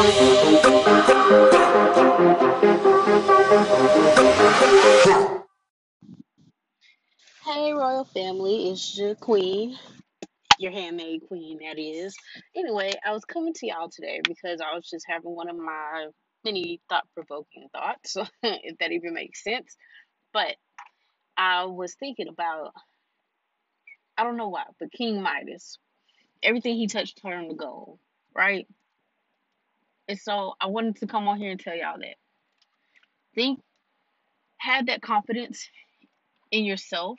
Hey, royal family, it's your queen, your handmade queen, that is. Anyway, I was coming to y'all today because I was just having one of my many thought provoking thoughts, if that even makes sense. But I was thinking about, I don't know why, but King Midas, everything he touched turned to gold, right? And so I wanted to come on here and tell y'all that. Think, have that confidence in yourself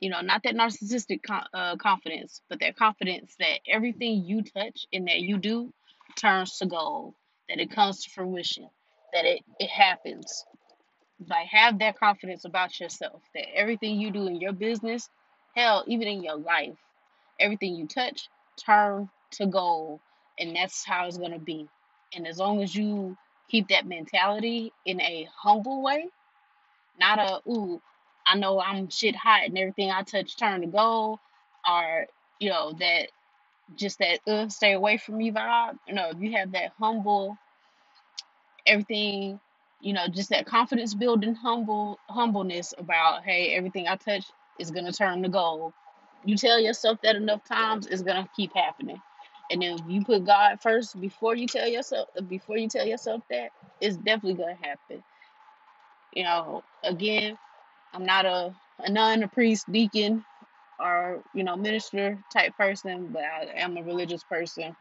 you know, not that narcissistic uh, confidence, but that confidence that everything you touch and that you do turns to gold, that it comes to fruition, that it, it happens. Like, have that confidence about yourself that everything you do in your business, hell, even in your life, everything you touch turn to gold, and that's how it's going to be. And as long as you keep that mentality in a humble way, not a ooh, I know I'm shit hot and everything I touch turn to gold, or you know that just that uh, stay away from me vibe. You know, if you have that humble everything, you know, just that confidence building humble humbleness about hey, everything I touch is gonna turn to gold. You tell yourself that enough times, it's gonna keep happening. And if you put God first before you tell yourself before you tell yourself that, it's definitely gonna happen. You know, again, I'm not a, a nun, a priest, deacon, or you know, minister type person, but I am a religious person.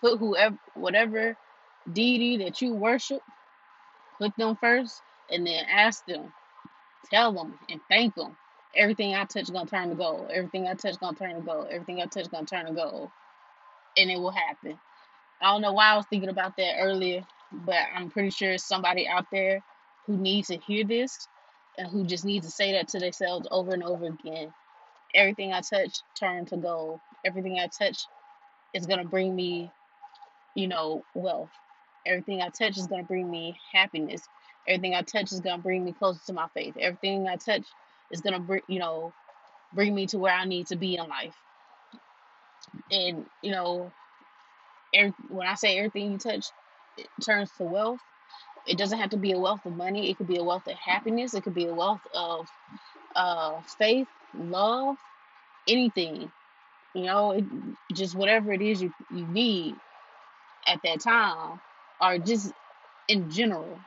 Put whoever, whatever deity that you worship, put them first, and then ask them, tell them, and thank them. Everything I touch gonna turn to gold. Everything I touch gonna turn to gold. Everything I touch gonna turn to gold, and it will happen. I don't know why I was thinking about that earlier, but I'm pretty sure somebody out there who needs to hear this and who just needs to say that to themselves over and over again. Everything I touch turn to gold. Everything I touch is gonna bring me, you know, wealth. Everything I touch is gonna bring me happiness. Everything I touch is gonna bring me closer to my faith. Everything I touch is gonna bring, you know, bring me to where I need to be in life. And you know, every, when I say everything you touch it turns to wealth It doesn't have to be a wealth of money. It could be a wealth of happiness. It could be a wealth of uh, faith, love, anything. You know, it, just whatever it is you, you need at that time, or just in general.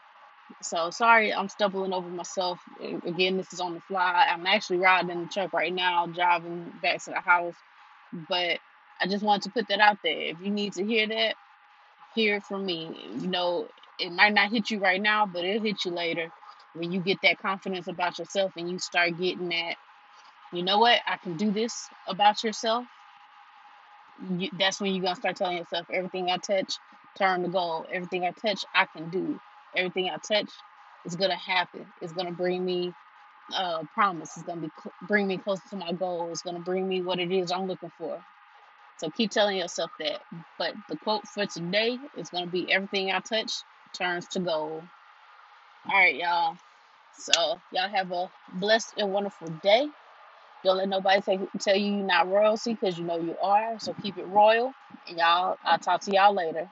So sorry, I'm stumbling over myself. Again, this is on the fly. I'm actually riding in the truck right now, driving back to the house. But I just wanted to put that out there. If you need to hear that, hear it from me. You know, it might not hit you right now, but it'll hit you later when you get that confidence about yourself and you start getting that, you know what, I can do this about yourself. You, that's when you're going to start telling yourself, everything I touch, turn to gold. Everything I touch, I can do. Everything I touch is going to happen. It's going to bring me uh, promise. It's going to be bring me closer to my goal. It's going to bring me what it is I'm looking for. So keep telling yourself that. But the quote for today is going to be everything I touch turns to gold. All right, y'all. So y'all have a blessed and wonderful day. Don't let nobody take, tell you you're not royalty because you know you are. So keep it royal. And y'all, I'll talk to y'all later.